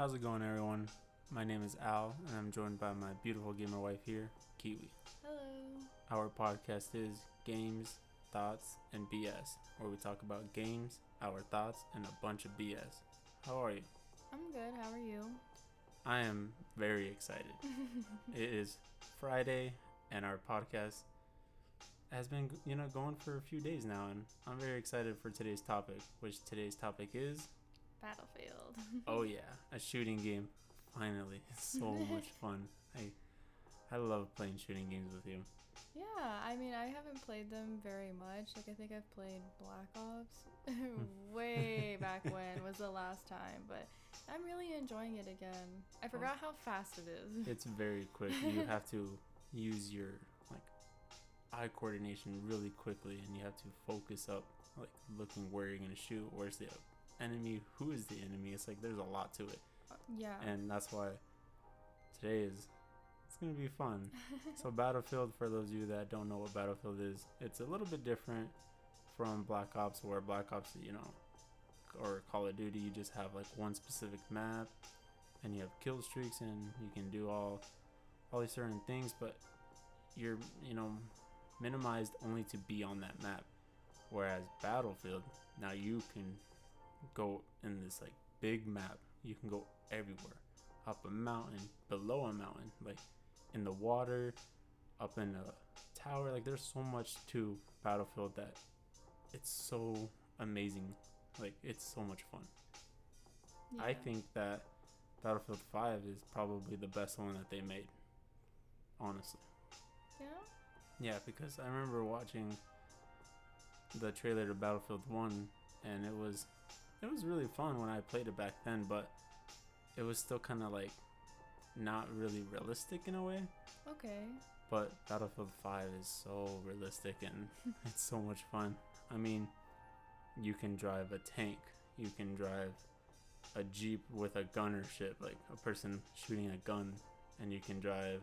How's it going, everyone? My name is Al, and I'm joined by my beautiful gamer wife here, Kiwi. Hello. Our podcast is Games, Thoughts, and BS, where we talk about games, our thoughts, and a bunch of BS. How are you? I'm good. How are you? I am very excited. it is Friday, and our podcast has been, you know, going for a few days now, and I'm very excited for today's topic, which today's topic is Battlefield. oh yeah, a shooting game. Finally, it's so much fun. I I love playing shooting games with you. yeah, I mean, I haven't played them very much. Like, I think I've played Black Ops hmm. way back when was the last time, but I'm really enjoying it again. I forgot how fast it is. It's very quick. You have to use your like eye coordination really quickly, and you have to focus up, like looking where you're gonna shoot, where's the enemy, who is the enemy. It's like there's a lot to it, yeah. and that's why today is it's gonna be fun. so Battlefield, for those of you that don't know what Battlefield is, it's a little bit different from Black Ops, where Black Ops, you know, or Call of Duty, you just have like one specific map, and you have kill streaks, and you can do all all these certain things, but you're you know minimized only to be on that map. Whereas Battlefield, now you can go in this like big map. You can go everywhere, up a mountain, below a mountain, like in the water, up in a tower. Like there's so much to Battlefield that it's so amazing. Like it's so much fun. I think that Battlefield 5 is probably the best one that they made. Honestly. Yeah? Yeah, because I remember watching the trailer to Battlefield 1 and it was it was really fun when I played it back then, but it was still kind of like not really realistic in a way. Okay. But Battlefield 5 is so realistic and it's so much fun. I mean, you can drive a tank, you can drive a jeep with a gunner ship, like a person shooting a gun, and you can drive,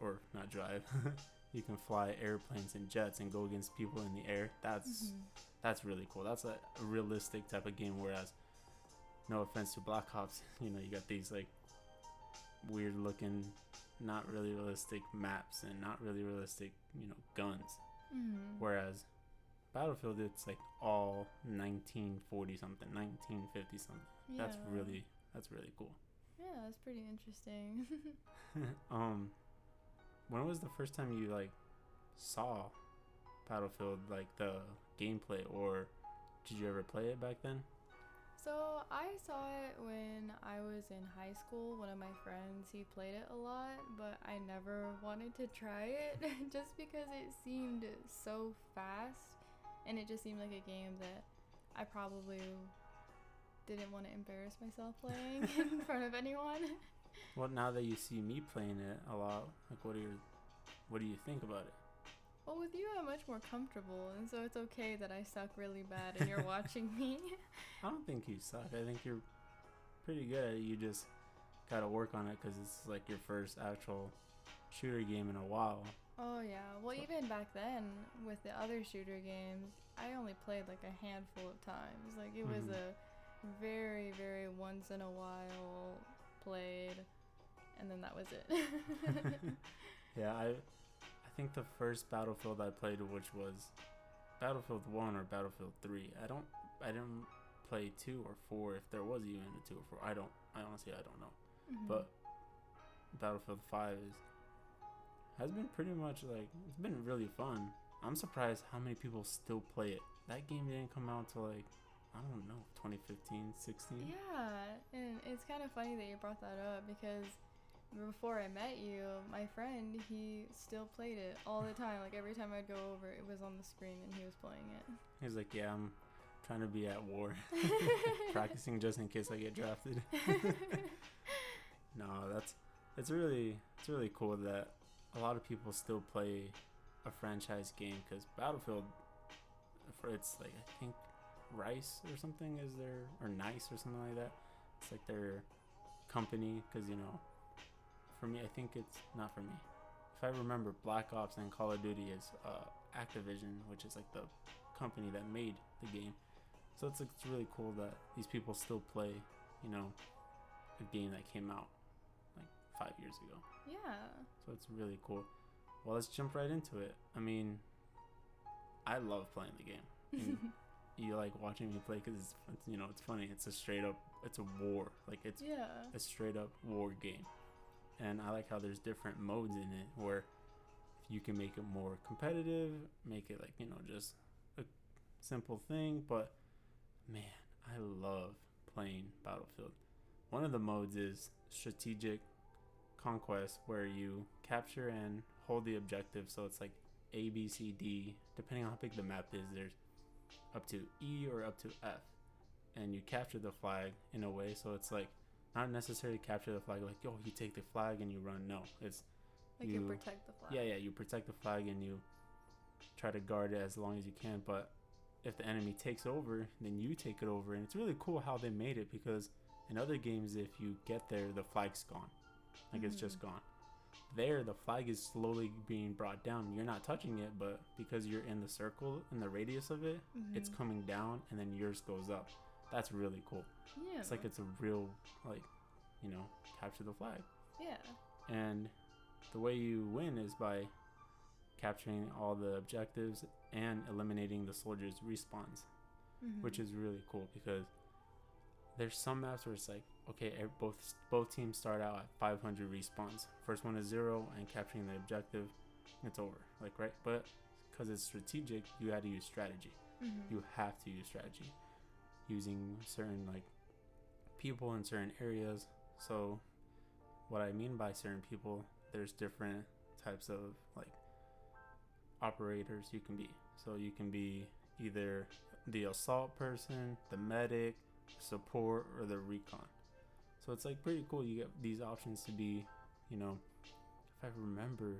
or not drive, you can fly airplanes and jets and go against people in the air. That's Mhm. that's really cool. That's a realistic type of game. Whereas, no offense to Black Ops, you know, you got these like weird looking, not really realistic maps and not really realistic, you know, guns. Mhm. Whereas Battlefield, it's like all 1940 something, 1950 something. That's really that's really cool. Yeah, that's pretty interesting. um, when was the first time you like saw Battlefield, like the gameplay, or did you ever play it back then? So I saw it when I was in high school. One of my friends, he played it a lot, but I never wanted to try it just because it seemed so fast and it just seemed like a game that I probably didn't want to embarrass myself playing in front of anyone. Well, now that you see me playing it a lot, like what are your, what do you think about it? Well, with you, I'm much more comfortable, and so it's okay that I suck really bad and you're watching me. I don't think you suck. I think you're pretty good. You just gotta work on it because it's like your first actual shooter game in a while. Oh yeah. Well, So- even back then with the other shooter games, I only played like a handful of times. Like it was Mhm. a very very once in a while played and then that was it. Yeah, I, I think the first Battlefield I played, which was Battlefield One or Battlefield Three. I don't, I didn't play two or four. If there was even a two or four, I don't. I honestly, I don't know. Mhm. But Battlefield Five is has been pretty much like it's been really fun. I'm surprised how many people still play it. That game didn't come out till like I don't know 2015, 16. Yeah, and it's kind of funny that you brought that up because before I met you, my friend, he still played it all the time. Like every time I'd go over, it was on the screen and he was playing it. He's like, yeah, I'm trying to be at war, practicing just in case I get drafted. no, that's it's really it's really cool that a lot of people still play a franchise game because Battlefield, for it's like I think Rice or something is there or Nice or something like that. It's like their company because you know, for me I think it's not for me. If I remember, Black Ops and Call of Duty is uh, Activision, which is like the company that made the game. So it's it's really cool that these people still play, you know, a game that came out like five years ago. Yeah. So it's really cool. Well, let's jump right into it. I mean, I love playing the game. You like watching me play because it's, it's you know it's funny. It's a straight up it's a war. Like it's yeah. a straight up war game. And I like how there's different modes in it where you can make it more competitive, make it like, you know, just a simple thing, but man, I love playing Battlefield. One of the modes is strategic conquest where you capture and hold the objective so it's like A B C D depending on how big the map is there's up to E or up to F and you capture the flag in a way so it's like not necessarily capture the flag like oh you take the flag and you run. No it's Like you, you- protect the flag. yeah yeah you protect the flag and you try to guard it as long as you can but if the enemy takes over then you take it over and it's really cool how they made it because in other games if you get there the flag's gone. Like it's just mm. gone there the flag is slowly being brought down you're not touching it but because you're in the circle in the radius of it it's Mhm. coming down and then yours goes up that's really cool Yeah. it's like it's a real like you know capture the flag yeah. and the way you win is by capturing all the objectives and eliminating the soldiers respawns which Mhm. is really cool because there's some maps where it's like okay both both teams start out at 500 respawns. First one is zero and capturing the objective it's over like right? But because it's strategic you had to use strategy. Mhm. you have to use strategy. Using certain like people in certain areas. So what i mean by certain people there's different types of like operators you can be. So you can be either the assault person the medic support or the recon so it's like pretty cool you get these options to be you know if i remember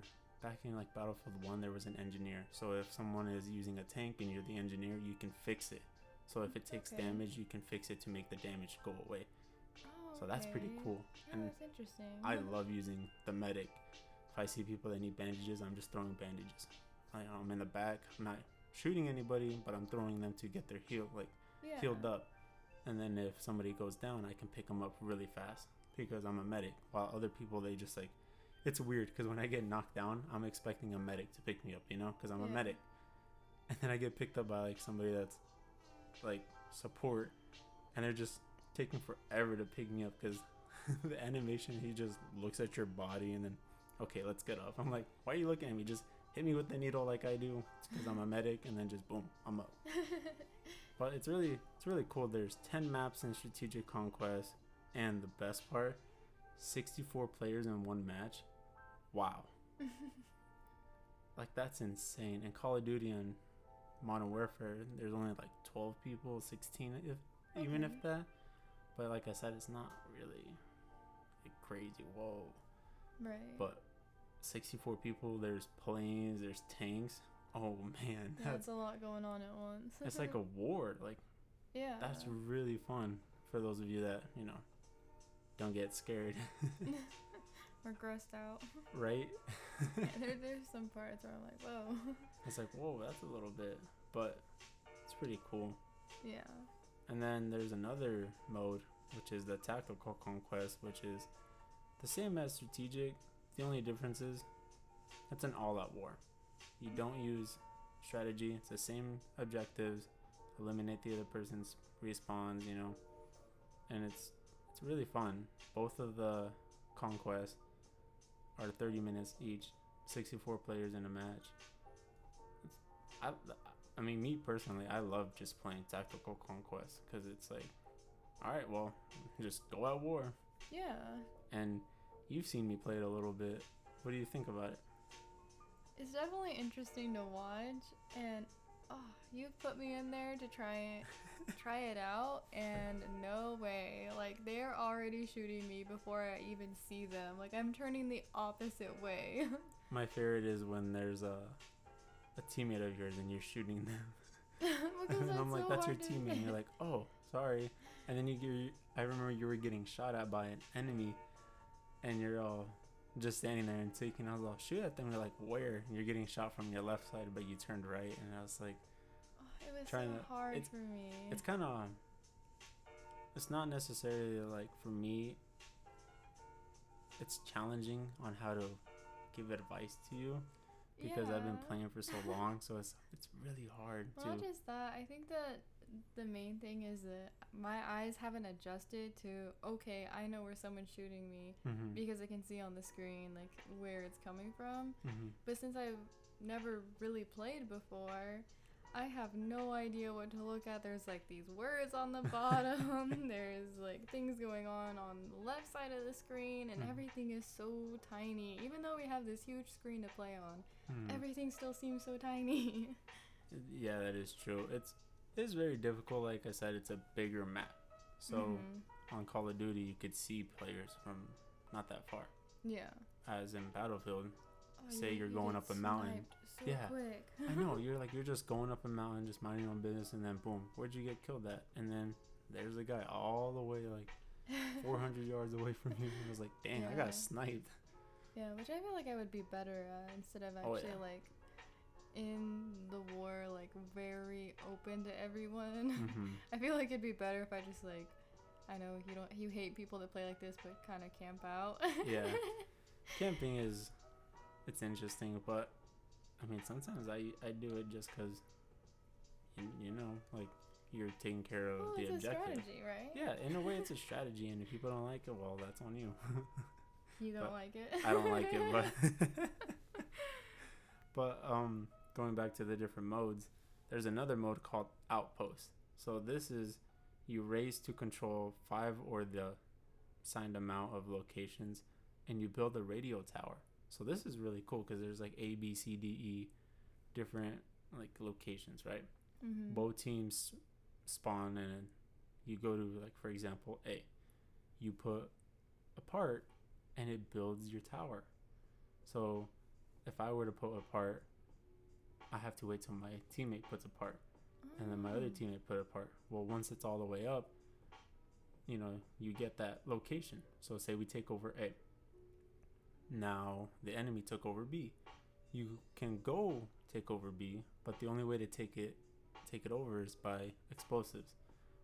back in like battlefield 1 there was an engineer so if someone is using a tank and you're the engineer you can fix it so if it takes Okay. damage you can fix it to make the damage go away Oh, so that's pretty cool Yeah, and that's interesting. I love using the medic. If I see people that need bandages, I'm just throwing bandages. I'm in the back. I'm not shooting anybody, but I'm throwing them to get their heal like yeah. healed up. And then if somebody goes down, I can pick them up really fast because I'm a medic. While other people, they just like, it's weird because when I get knocked down, I'm expecting a medic to pick me up, you know, because I'm a medic. And then I get picked up by like somebody that's like support, and they're just taking forever to pick me up because the animation he just looks at your body and then okay let's get up i'm like why are you looking at me just hit me with the needle like i do because i'm a medic and then just boom i'm up but it's really it's really cool. There's 10 maps in strategic conquest and the best part 64 players in one match. Wow. Like that's insane. In call of duty and modern warfare there's only like 12 people 16 if even if Okay. that. But like i said it's not really like crazy whoa. Right. but 64 people there's planes there's tanks oh man yeah, that's a lot going on at once. it's like a war like yeah. that's really fun for those of you that you know don't get scared We're grossed out. right Yeah, there, there's some parts where I'm like, whoa. it's like whoa that's a little bit but it's pretty cool yeah. and then there's another mode which is the tactical conquest which is the same as strategic the only difference is it's an all-out war you don't use strategy it's the same objectives eliminate the other person's respawns you know? And it's it's really fun. Both of the conquests are 30 minutes each 64 players in a match. It's, I, I mean me personally i love just playing tactical conquest because it's like all right well just go at war. Yeah. and you've seen me play it a little bit. What do you think about it It's definitely interesting to watch, and oh, you put me in there to try it, try it out, and no way. Like they're already shooting me before I even see them. Like I'm turning the opposite way. my favorite is when there's a a teammate of yours and you're shooting them and i'm like that's your teammate and you're like oh sorry and then you get i remember you were getting shot at by an enemy and you're all just standing there and taking i was all shoot at them they're like where and you're getting shot from your left side but you turned right and i was like Oh, it was trying so to- hard it's- for me. it's kind of it's not necessarily like for me it's challenging on how to give advice to you because I've been playing for so long. So it's it's really hard Well, not to. just that. I think that the main thing is that my eyes haven't adjusted to okay, I know where someone's shooting me Mhm, because I can see on the screen like where it's coming from. mhm. But since I've never really played before, I have no idea what to look at. There's like these words on the bottom. There's like things going on on the left side of the screen, and Mhm. everything is so tiny. Even though we have this huge screen to play on, Mhm. everything still seems so tiny. Yeah, that is true. It's it's very difficult. Like I said, it's a bigger map. So Mhm. on Call of Duty, you could see players from not that far. yeah. As in Battlefield, Oh, Say you- you're you going up a mountain. So Yeah. quick. I know you're like you're just going up a mountain, just minding your own business, and then boom, where'd you get killed at? And then there's a guy all the way like 400 yards away from you. And I was like, dang, I Yeah. got sniped. Yeah, which I feel like I would be better at instead of Oh, actually yeah. like in the war, like very open to everyone. hmm I feel like it'd be better if I just like, I know you don't, you hate people that play like this, but kind of camp out. Yeah. Camping is it's interesting, but I mean sometimes I I do it just because you, you know like you're taking care of well, the it's a objective. strategy, right? Yeah, in a way it's a strategy, and if people don't like it, well, that's on you. You don't but like it. I don't like it, but but um, going back to the different modes, there's another mode called Outpost. So this is you raise to control five or the signed amount of locations, and you build a radio tower. So this is really cool because there's like A, B, C, D, E, different like locations, right? mm-hmm. both teams spawn and you go to like for example A. You put a part and it builds your tower. So if I were to put a part, I have to wait till my teammate puts a part and then my other Oh. teammate put a part. Well, once it's all the way up, you know, you get that location. So say we take over A. Now the enemy took over B. You can go take over B, but the only way to take it take it over is by explosives.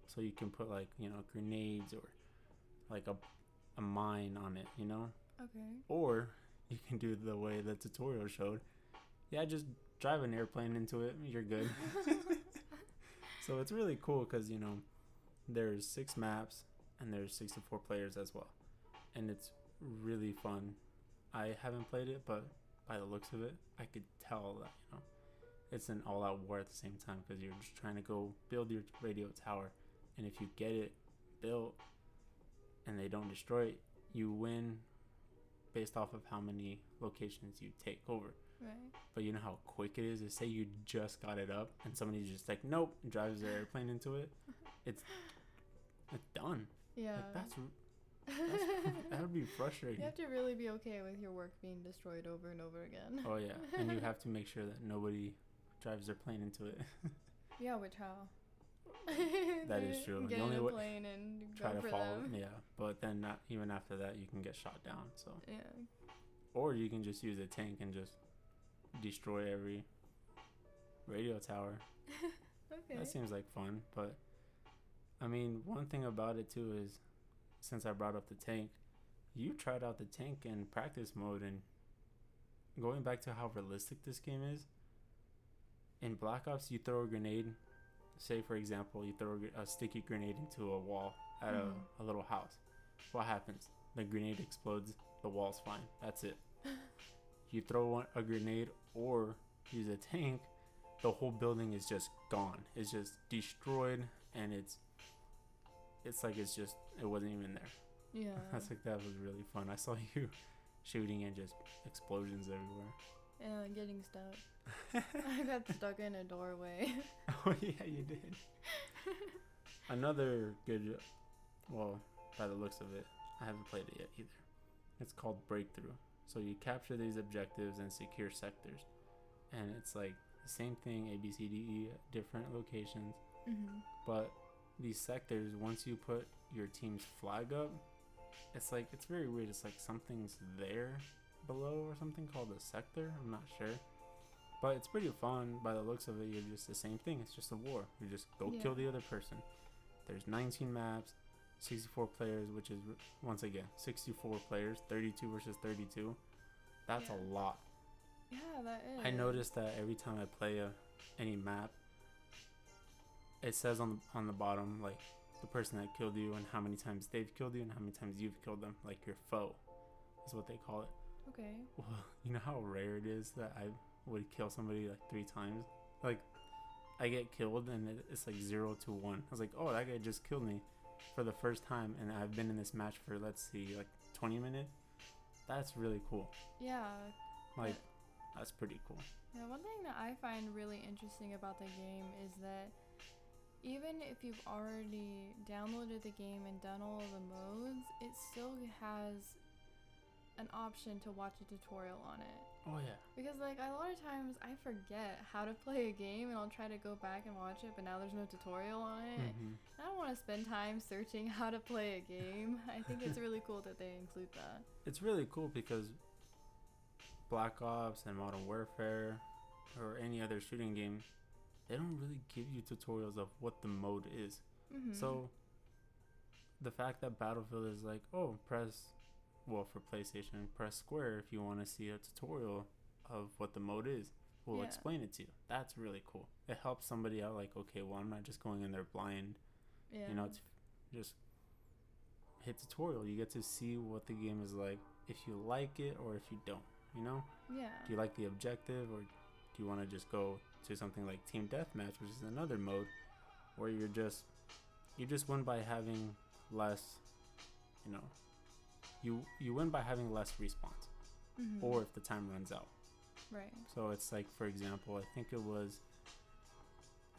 So you can put like, you know, grenades or like a a mine on it, you know? Okay. Or you can do the way the tutorial showed. Yeah, just drive an airplane into it, you're good. so it's really cool because you know there's six maps and there's 64 players as well. And it's really fun. I haven't played it but by the looks of it i could tell that you know it's an all-out war at the same time because you're just trying to go build your radio tower. And if you get it built and they don't destroy it you win based off of how many locations you take over Right. but you know how quick it is to say you just got it up and somebody's just like, nope, drives their airplane into it. It's it's done. Yeah. Like, that's, that's that would be frustrating. you have to really be okay with your work being destroyed over and over again. Oh yeah, and you have to make sure that nobody drives their plane into it. Yeah, which how? That is true. Get The only in a way- plane and Try to follow. them. Yeah, but then not even after that, you can get shot down. So, Yeah. or you can just use a tank and just destroy every radio tower. Okay. That seems like fun, but I mean, one thing about it too is since I brought up the tank, you tried out the tank in practice mode and going back to how realistic this game is. In Black Ops, you throw a grenade. Say, for example, you throw a, sticky grenade into a wall at Mhm. a, a little house. What happens? The grenade explodes, the wall's fine. That's it. you throw one, a grenade or use a tank, the whole building is just gone. It's just destroyed, and it's it's like it's just it wasn't even there. yeah. That's like that was really fun. I saw you shooting and just explosions everywhere. Yeah, getting stuck. I got stuck in a doorway. oh yeah, you did. Another good, well, by the looks of it, I haven't played it yet either. It's called Breakthrough. So you capture these objectives and secure sectors, and it's like the same thing, A B C D E, different locations. hmm But these sectors, once you put your team's flag up, it's like it's very weird. It's like something's there below or something called a sector. I'm not sure. But it's pretty fun by the looks of it. You're just the same thing. It's just a war. You just go Yeah. kill the other person. There's 19 maps, 64 players, which is once again 64 players, 32 versus 32. That's Yeah. a lot. Yeah, that is. I noticed that every time I play a any map, it says on the on the bottom like the person that killed you and how many times they've killed you and how many times you've killed them, like your foe, is what they call it. Okay. Well, you know how rare it is that I would kill somebody like three times. Like, I get killed and it's like zero to one. I was like, oh, that guy just killed me for the first time, and I've been in this match for let's see, like 20 minutes. That's really cool. Yeah. Like, that's pretty cool. Yeah, one thing that I find really interesting about the game is that even if you've already downloaded the game and done all the modes, it still has an option to watch a tutorial on it. Oh yeah. Because like a lot of times I forget how to play a game and I'll try to go back and watch it, but now there's no tutorial on it. hmm I don't want to spend time searching how to play a game. I think it's really cool that they include that. It's really cool because Black Ops and Modern Warfare or any other shooting game, they don't really give you tutorials of what the mode is. Mm-hmm. So the fact that Battlefield is like, oh, press, well, for PlayStation, press square if you want to see a tutorial of what the mode is. We'll Yeah. explain it to you. That's really cool. It helps somebody out, like, okay, well, I'm not just going in there blind. yeah. You know, it's just hit tutorial. You get to see what the game is like, if you like it or if you don't. You know, yeah. do you like the objective or do you want to just go to something like team deathmatch, which is another mode where you're just you just win by having less, you know, you you win by having less respawns Mhm. or if the time runs out. right. So it's like, for example, I think it was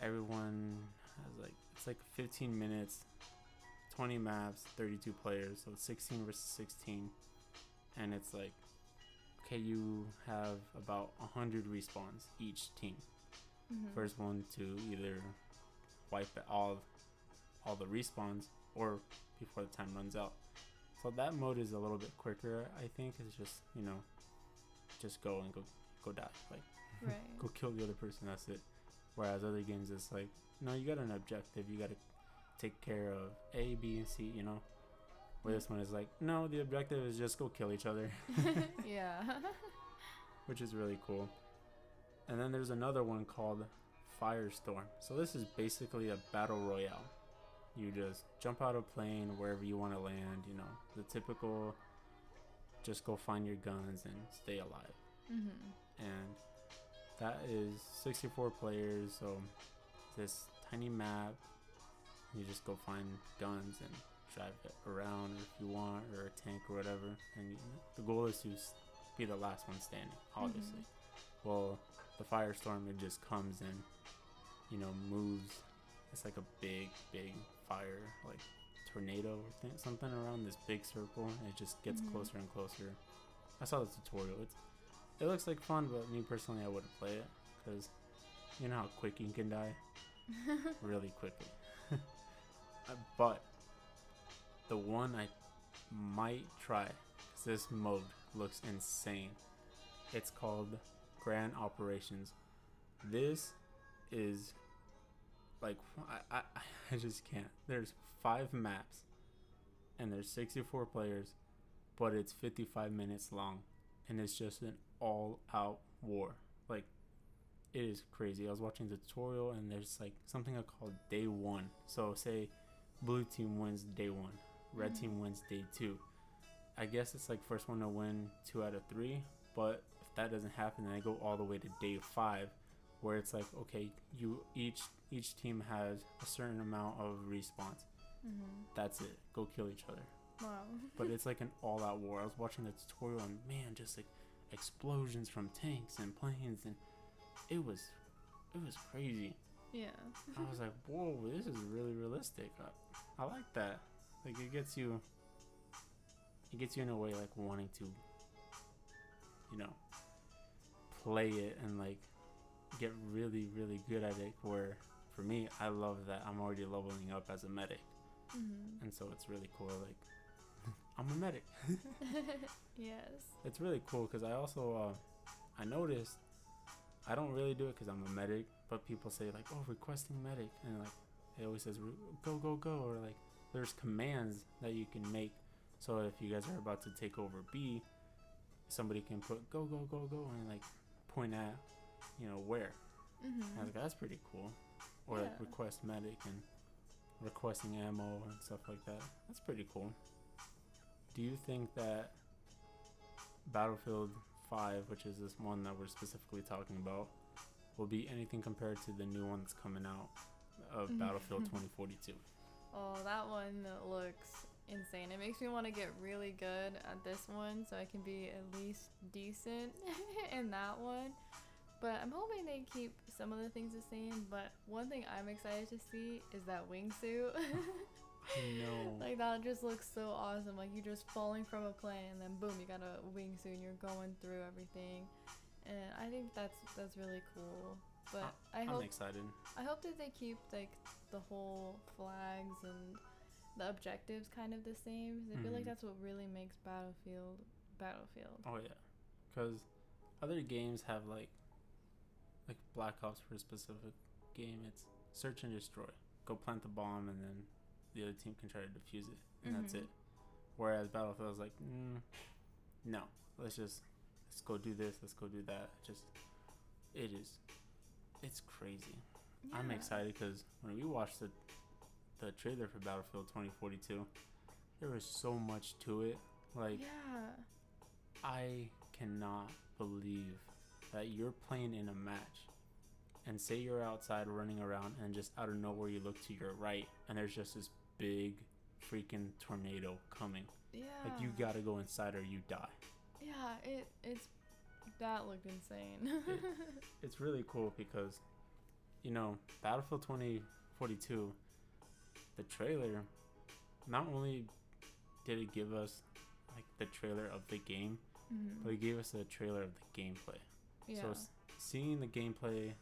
everyone has like it's like 15 minutes, 20 maps, 32 players, so 16 versus 16, and it's like, okay, you have about 100 respawns each team. Mhm. First one to either wipe all all the respawns or before the time runs out. So that mode is a little bit quicker, I think. It's just you know, just go and go go die, like Right. go kill the other person. That's it. Whereas other games, it's like no, you got an objective. You got to take care of A, B, and C. You know. Where this one is like, no, the objective is just go kill each other, yeah. which is really cool. And then there's another one called Firestorm. So this is basically a battle royale. You just jump out of plane wherever you want to land. You know, the typical. Just go find your guns and stay alive. mhm. and that is 64 players so this tiny map you just go find guns and drive it around if you want or a tank or whatever and the goal is to be the last one standing obviously well the firestorm it just comes and you know moves it's like a big big fire like tornado or th- something around this big circle and it just gets Mhm. closer and closer i saw the tutorial it's it looks like fun, but me personally, I wouldn't play it because you know how quick you can die, really quickly. Uh, but the one I might try, 'cause this mode looks insane. It's called Grand Operations. This is like I, I, I just can't. There's five maps, and there's 64 players, but it's 55 minutes long and it's just an all out war. Like it is crazy. I was watching the tutorial and there's like something called day one. So say blue team wins day one, red Mhm. team wins day two. I guess it's like first one to win two out of three, but if that doesn't happen then I go all the way to day five where it's like okay, you each each team has a certain amount of respawns. mhm. That's it. Go kill each other Wow. but it's like an all-out war. I was watching the tutorial and man, just like explosions from tanks and planes, and it was, it was crazy. Yeah. I was like, whoa, this is really realistic. I, I like that. Like it gets you, it gets you in a way like wanting to, you know, play it and like get really, really good at it. Where for me, I love that I'm already leveling up as a medic, Mhm. and so it's really cool. Like I'm a medic. yes. It's really cool because I also uh, I noticed I don't really do it because I'm a medic, but people say like, "Oh, requesting medic," and like it always says "go go go" or like there's commands that you can make. So if you guys are about to take over B, somebody can put go go go go and like point at, you know where. Mm-hmm. I was like, that's pretty cool. Or like request medic and requesting ammo and stuff like that. That's pretty cool. Do you think that Battlefield 5, which is this one that we're specifically talking about, will be anything compared to the new one that's coming out of Mhm. Battlefield 2042? Oh, that one looks insane. It makes me want to get really good at this one so I can be at least decent in that one. But I'm hoping they keep some of the things the same. But one thing I'm excited to see is that wingsuit. I know. like that just looks so awesome. Like you're just falling from a plane and then boom, you got a wingsuit and you're going through everything. And I think that's that's really cool. But I hope I'm excited. I hope that they keep like the whole flags and the objectives kind of the same. 'cause I feel like Mhm. that's what really makes Battlefield Battlefield. Oh yeah, because other games have like like Black Ops for a specific game. It's search and destroy. Go plant the bomb, and then the other team can try to defuse it, and that's Mhm. it. Whereas Battlefield is like, mm, no, let's just let's go do this, let's go do that. Just it is, it's crazy. I'm excited because when we watched the the trailer for Battlefield 2042, there was so much to it. Like Yeah. I cannot believe that you're playing in a match and say you're outside running around and just out of nowhere you look to your right and there's just this big freaking tornado coming. Yeah. Like you gotta go inside or you die. Yeah, it it's that looked insane. It's really cool because, you know, Battlefield 2042, the trailer, not only did it give us like the trailer of the game, Mhm. but it gave us a trailer of the gameplay. Yeah. So seeing the gameplay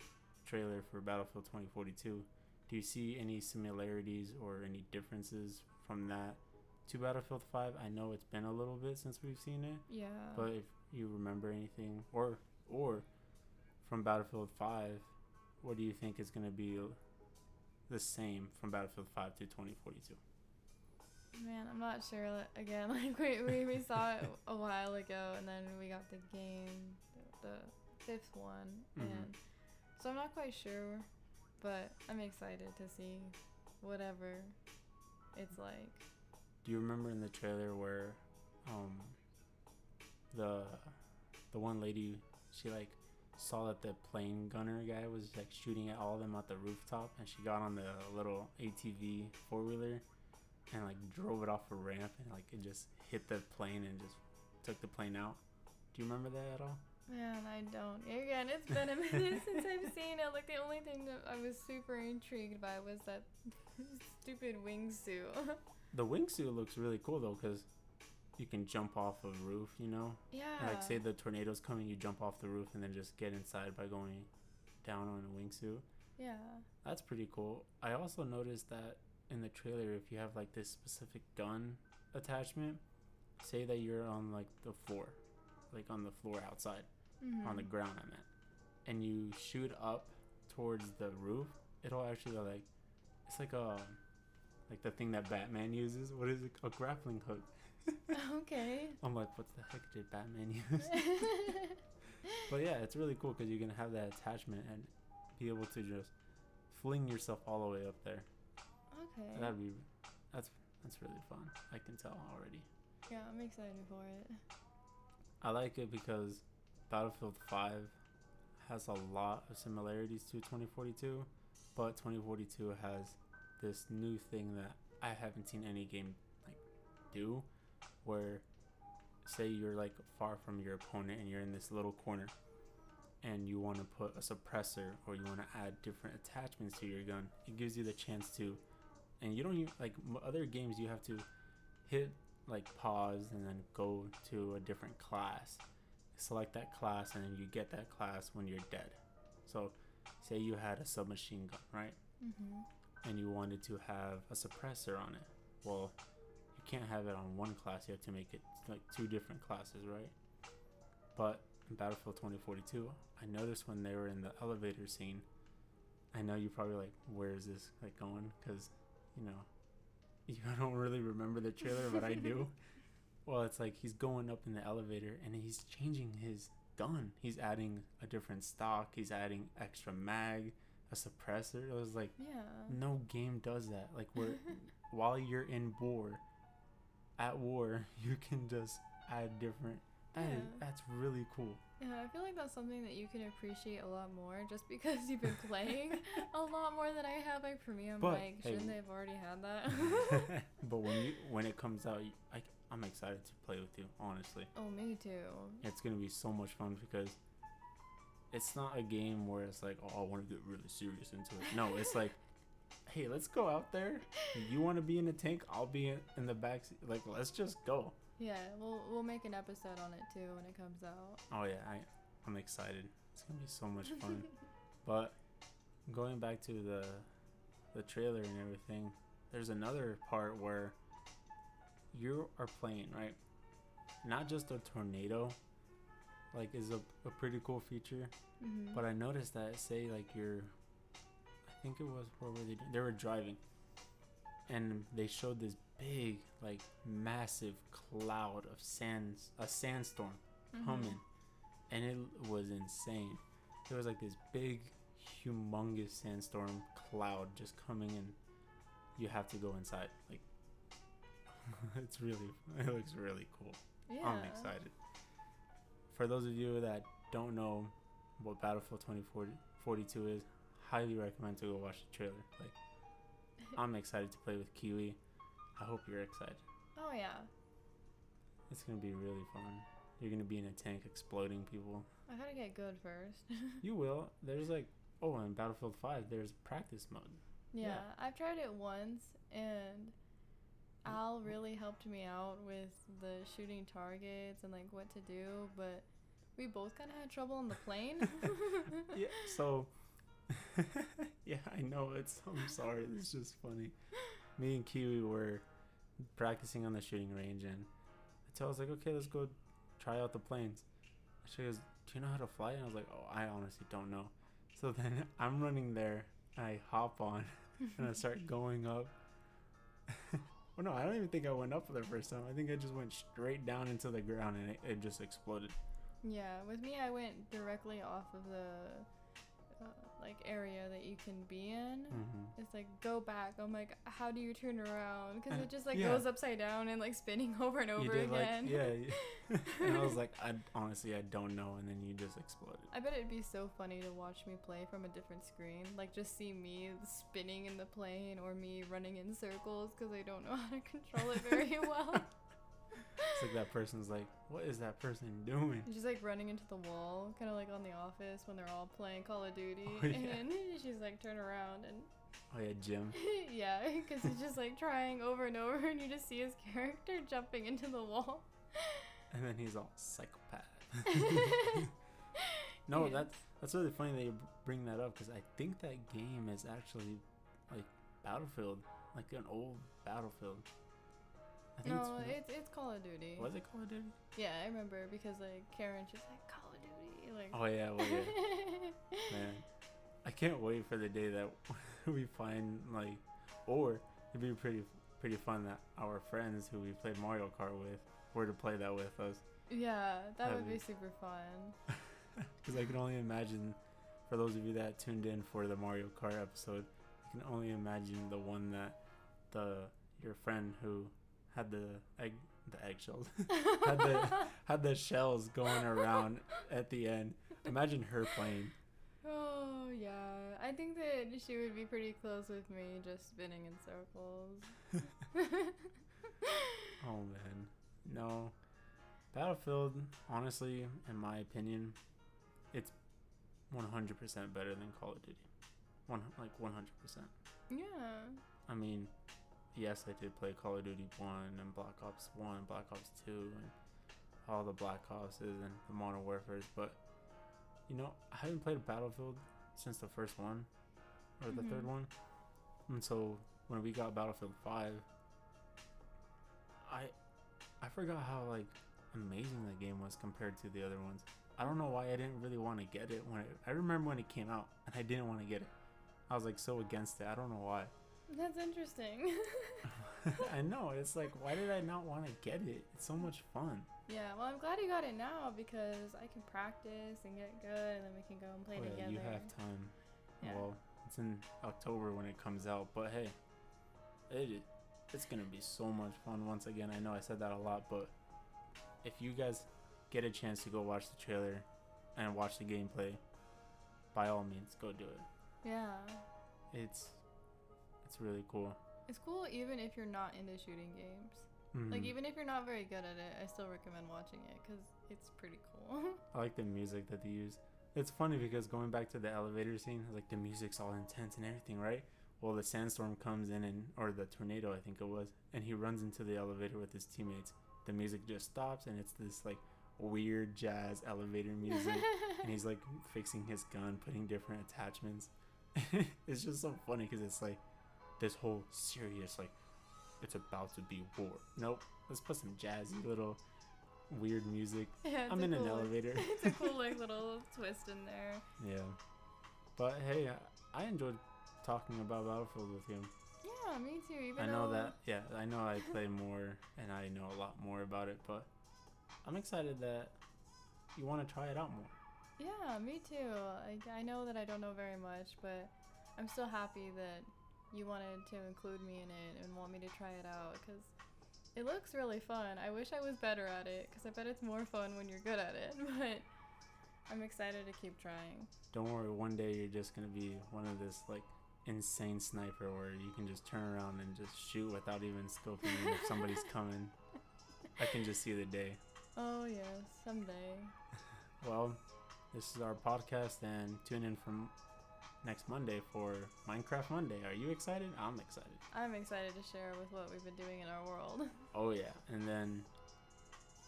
trailer for Battlefield 2042, do you see any similarities or any differences from that to Battlefield 5? I know it's been a little bit since we've seen it, yeah. but if you remember anything or or from Battlefield 5, what do you think is going to be the same from Battlefield 5 to 2042? Man, I'm not sure. Again, like we, we, we saw it a while ago, and then we got the game, the, the fifth one, Mhm. and so I'm not quite sure, but I'm excited to see whatever it's like. Do you remember in the trailer where um the the one lady she like saw that the plane gunner guy was like shooting at all of them at the rooftop and she got on the little ATV four wheeler and like drove it off a ramp and like it just hit the plane and just took the plane out. Do you remember that at all? Man, I don't. Again, it's been a minute since I've seen it. Like the only thing that I was super intrigued by was that stupid wingsuit. The wingsuit looks really cool though because you can jump off a roof, you know. yeah. And, like say the tornado's coming, you jump off the roof and then just get inside by going down on a wingsuit. yeah. That's pretty cool. I also noticed that in the trailer, if you have like this specific gun attachment, say that you're on like the floor, like on the floor outside, on the Mhm. ground, I meant, and you shoot up towards the roof, it'll actually like, it's like a, like the thing that Batman uses. What is it? A grappling hook. okay. I'm like, what the heck did Batman use? But yeah, it's really cool because you can have that attachment and be able to just fling yourself all the way up there. okay. That'd be that's that's really fun. I can tell already. Yeah, I'm excited for it. I like it because Battlefield 5 has a lot of similarities to 2042, but 2042 has this new thing that I haven't seen any game like do where say you're like far from your opponent and you're in this little corner and you want to put a suppressor or you want to add different attachments to your gun it gives you the chance to and you don't even like other games you have to hit like pause and then go to a different class. Select that class and then you get that class when you're dead. So say you had a submachine gun right? Mm-hmm. and you wanted to have a suppressor on it. Well you can't have it on one class. You have to make it like two different classes right? But in battlefield 2042 i noticed when they were in the elevator scene i know you probably like where is this like going? Because you know you don't really remember the trailer, but I do. well, it's like he's going up in the elevator and he's changing his gun. He's adding a different stock. He's adding extra mag, a suppressor. It was like Yeah. no game does that. Like where while you're in war, at war, you can just add different. Yeah. that's really cool. Yeah, I feel like that's something that you can appreciate a lot more just because you've been playing a lot more than I have. Like for me, I'm But, like, shouldn't they have already had that? but when you when it comes out, I I'm excited to play with you. Honestly, oh, me too. it's gonna be so much fun because it's not a game where it's like, oh, I want to get really serious into it. No, it's like, hey, let's go out there. You want to be in the tank? I'll be in, in the back. seat. Like, let's just go. Yeah, we'll we'll make an episode on it too when it comes out. Oh yeah, I I'm excited. It's gonna be so much fun. but going back to the the trailer and everything, there's another part where you are playing right. Not just a tornado, like is a, a pretty cool feature. hmm But I noticed that say like you're, I think it was where were they? They were driving, and they showed this big like massive cloud of sands, a sandstorm Mm-hmm. humming, and it was insane. There was like this big, humongous sandstorm cloud just coming in. You have to go inside. Like, it's really, it looks really cool. Yeah. I'm excited. For those of you that don't know what Battlefield 2042 is, highly recommend to go watch the trailer. Like, I'm excited to play with Kiwi. I hope you're excited. Oh yeah. It's gonna be really fun. You're gonna be in a tank exploding people. I gotta get good first. You will. There's like, oh, in Battlefield 5, there's practice mode. yeah, Yeah. I've tried it once and Al really helped me out with the shooting targets and like what to do, but we both kind of had trouble on the plane. yeah. So, yeah, I know it's. I'm sorry. It's just funny. Me and Kiwi were practicing on the shooting range, and I tell us like, okay, let's go try out the planes. She goes, do you know how to fly? And I was like, oh, I honestly don't know. So then I'm running there. And I hop on, and I start going up. well, no, I don't even think I went up for the first time. I think I just went straight down into the ground, and it, it just exploded. yeah, with me, I went directly off of the uh, like area that you can be in. hmm It's like go back. I'm like, how do you turn around? Because it just like yeah. goes upside down and like spinning over and over you did again. like yeah, and I was like, I honestly I don't know, and then you just exploded. I bet it'd be so funny to watch me play from a different screen. Like just see me spinning in the plane or me running in circles because I don't know how to control it very well. It's like that person's like, what is that person doing? She's like running into the wall, kind of like on The Office when they're all playing Call of Duty. Oh, yeah. And she's like turn around and Oh yeah, Jim. yeah, because he's just like trying over and over, and you just see his character jumping into the wall. And then he's all psychopath. no, Yes. that's that's really funny that you bring that up because I think that game is actually like Battlefield, like an old Battlefield. I think No, it's, it's it's Call of Duty. was it Call of Duty? Yeah, I remember because like Karen, she's like Call of Duty, like. Oh yeah, well yeah. Man, I can't wait for the day that we find like, or it'd be pretty pretty fun that our friends who we played Mario Kart with were to play that with us. Yeah, that would Heavy. be super fun. Because I can only imagine, for those of you that tuned in for the Mario Kart episode, I can only imagine the one that the your friend who had the egg the eggshells had the had the shells going around at the end. Imagine her playing. Oh yeah, I think that she would be pretty close with me, just spinning in circles. Oh man, no. Battlefield, honestly, in my opinion, it's 100% better than Call of Duty. One like 100%. yeah. I mean, yes, I did play Call of Duty 1 and Black Ops 1, Black Ops 2, and all the Black Opses and the Modern Warfares, but you know, I haven't played a Battlefield since the first one or the third Mhm. one. And so when we got Battlefield 5, I I forgot how like amazing the game was compared to the other ones. I don't know why I didn't really want to get it when it, I remember when it came out and I didn't want to get it. I was like so against it. I don't know why. That's interesting. I know. It's like, why did I not want to get it? It's so much fun. yeah, well, I'm glad you got it now because I can practice and get good, and then we can go and play Oh, yeah, together. you have time. Yeah. Well, it's in October when it comes out, but hey, it it's gonna be so much fun. Once again, I know I said that a lot, but if you guys get a chance to go watch the trailer and watch the gameplay, by all means, go do it. yeah. It's it's really cool. It's cool even if you're not into shooting games. Like Mhm. even if you're not very good at it, I still recommend watching it because it's pretty cool. I like the music that they use. It's funny because going back to the elevator scene, like the music's all intense and everything, right? Well, the sandstorm comes in and or the tornado, I think it was, and he runs into the elevator with his teammates. The music just stops and it's this like weird jazz elevator music, and he's like fixing his gun, putting different attachments. it's just so funny because it's like this whole serious like it's about to be war. Nope, let's put some jazzy little weird music. yeah, I'm in an cool, like- elevator. it's a cool like little twist in there. Yeah. But hey, I- I enjoyed talking about Battlefield with you. Yeah, me too. Even I know though, that, yeah, I know I play more and I know a lot more about it, but I'm excited that you want to try it out more. Yeah, me too. Like I know that I don't know very much, but I'm still happy that you wanted to include me in it and want me to try it out because it looks really fun. I wish I was better at it because I bet it's more fun when you're good at it. But I'm excited to keep trying. Don't worry, one day you're just going to be one of this, like, insane sniper where you can just turn around and just shoot without even scoping if somebody's coming. I can just see the day. Oh yes, someday. Well, this is our podcast, and tune in from next Monday for Minecraft Monday. Are you excited? I'm excited. I'm excited to share with what we've been doing in our world. Oh yeah, and then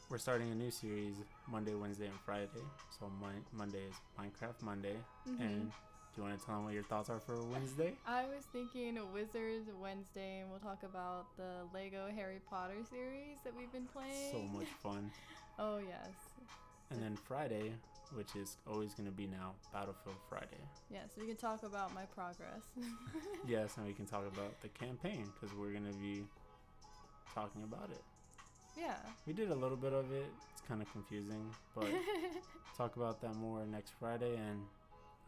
we're starting a new series Monday, Wednesday, and Friday. So Monday is Minecraft Monday, Mhm. and do you want to tell them what your thoughts are for Wednesday? I was thinking Wizards Wednesday, and we'll talk about the Lego Harry Potter series that we've been playing. So much fun. Oh yes, And then Friday, which is always going to be now Battlefield Friday. yes. we can talk about my progress. yes, and we can talk about the campaign because we're going to be talking about it. yeah. We did a little bit of it. It's kind of confusing, but talk about that more next Friday. And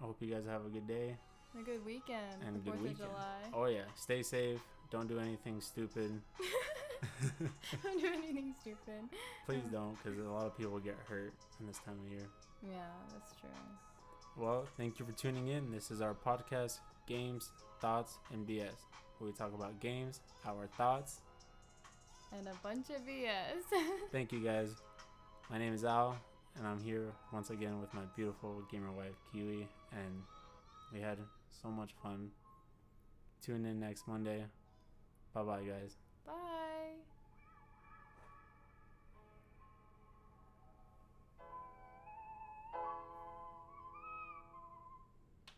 I hope you guys have a good day. a good weekend. And the good 4th weekend. Oh yeah, stay safe. Don't do anything stupid. Don't do anything stupid. Please um, don't, because a lot of people get hurt in this time of year. Yeah, that's true. Well, thank you for tuning in. This is our podcast, Games, Thoughts, and BS, where we talk about games, our thoughts. And a bunch of BS. Thank you guys. My name is Al, and I'm here once again with my beautiful gamer wife, Kiwi, and we had so much fun. Tune in next Monday. Bye bye, guys. Bye.